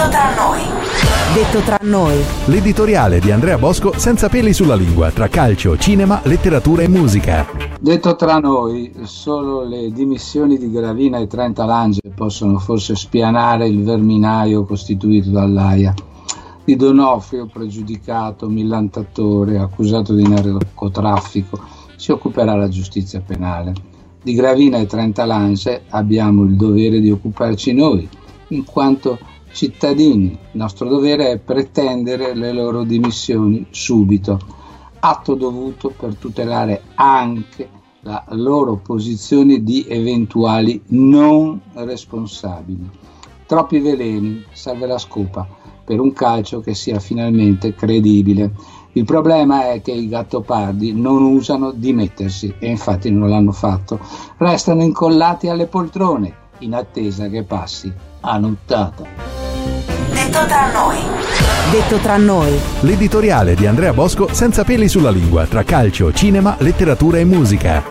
Detto tra noi. Detto tra noi. L'editoriale di Andrea Bosco senza peli sulla lingua tra calcio, cinema, letteratura e musica. Detto tra noi, solo le dimissioni di Gravina e Trenta Lange possono forse spianare il verminaio costituito dall'AIA. Di Donofrio, pregiudicato, millantatore, accusato di narcotraffico, si occuperà la giustizia penale. Di Gravina e Trenta Lange abbiamo il dovere di occuparci noi, in quanto cittadini. Il nostro dovere è pretendere le loro dimissioni subito, atto dovuto per tutelare anche la loro posizione di eventuali non responsabili. Troppi veleni, serve la scopa per un calcio che sia finalmente credibile. Il problema è che i gattopardi non usano dimettersi e infatti non l'hanno fatto. Restano incollati alle poltrone in attesa che passi a nottata. Detto tra noi. Detto tra noi. L'editoriale di Andrea Bosco senza peli sulla lingua tra calcio, cinema, letteratura e musica.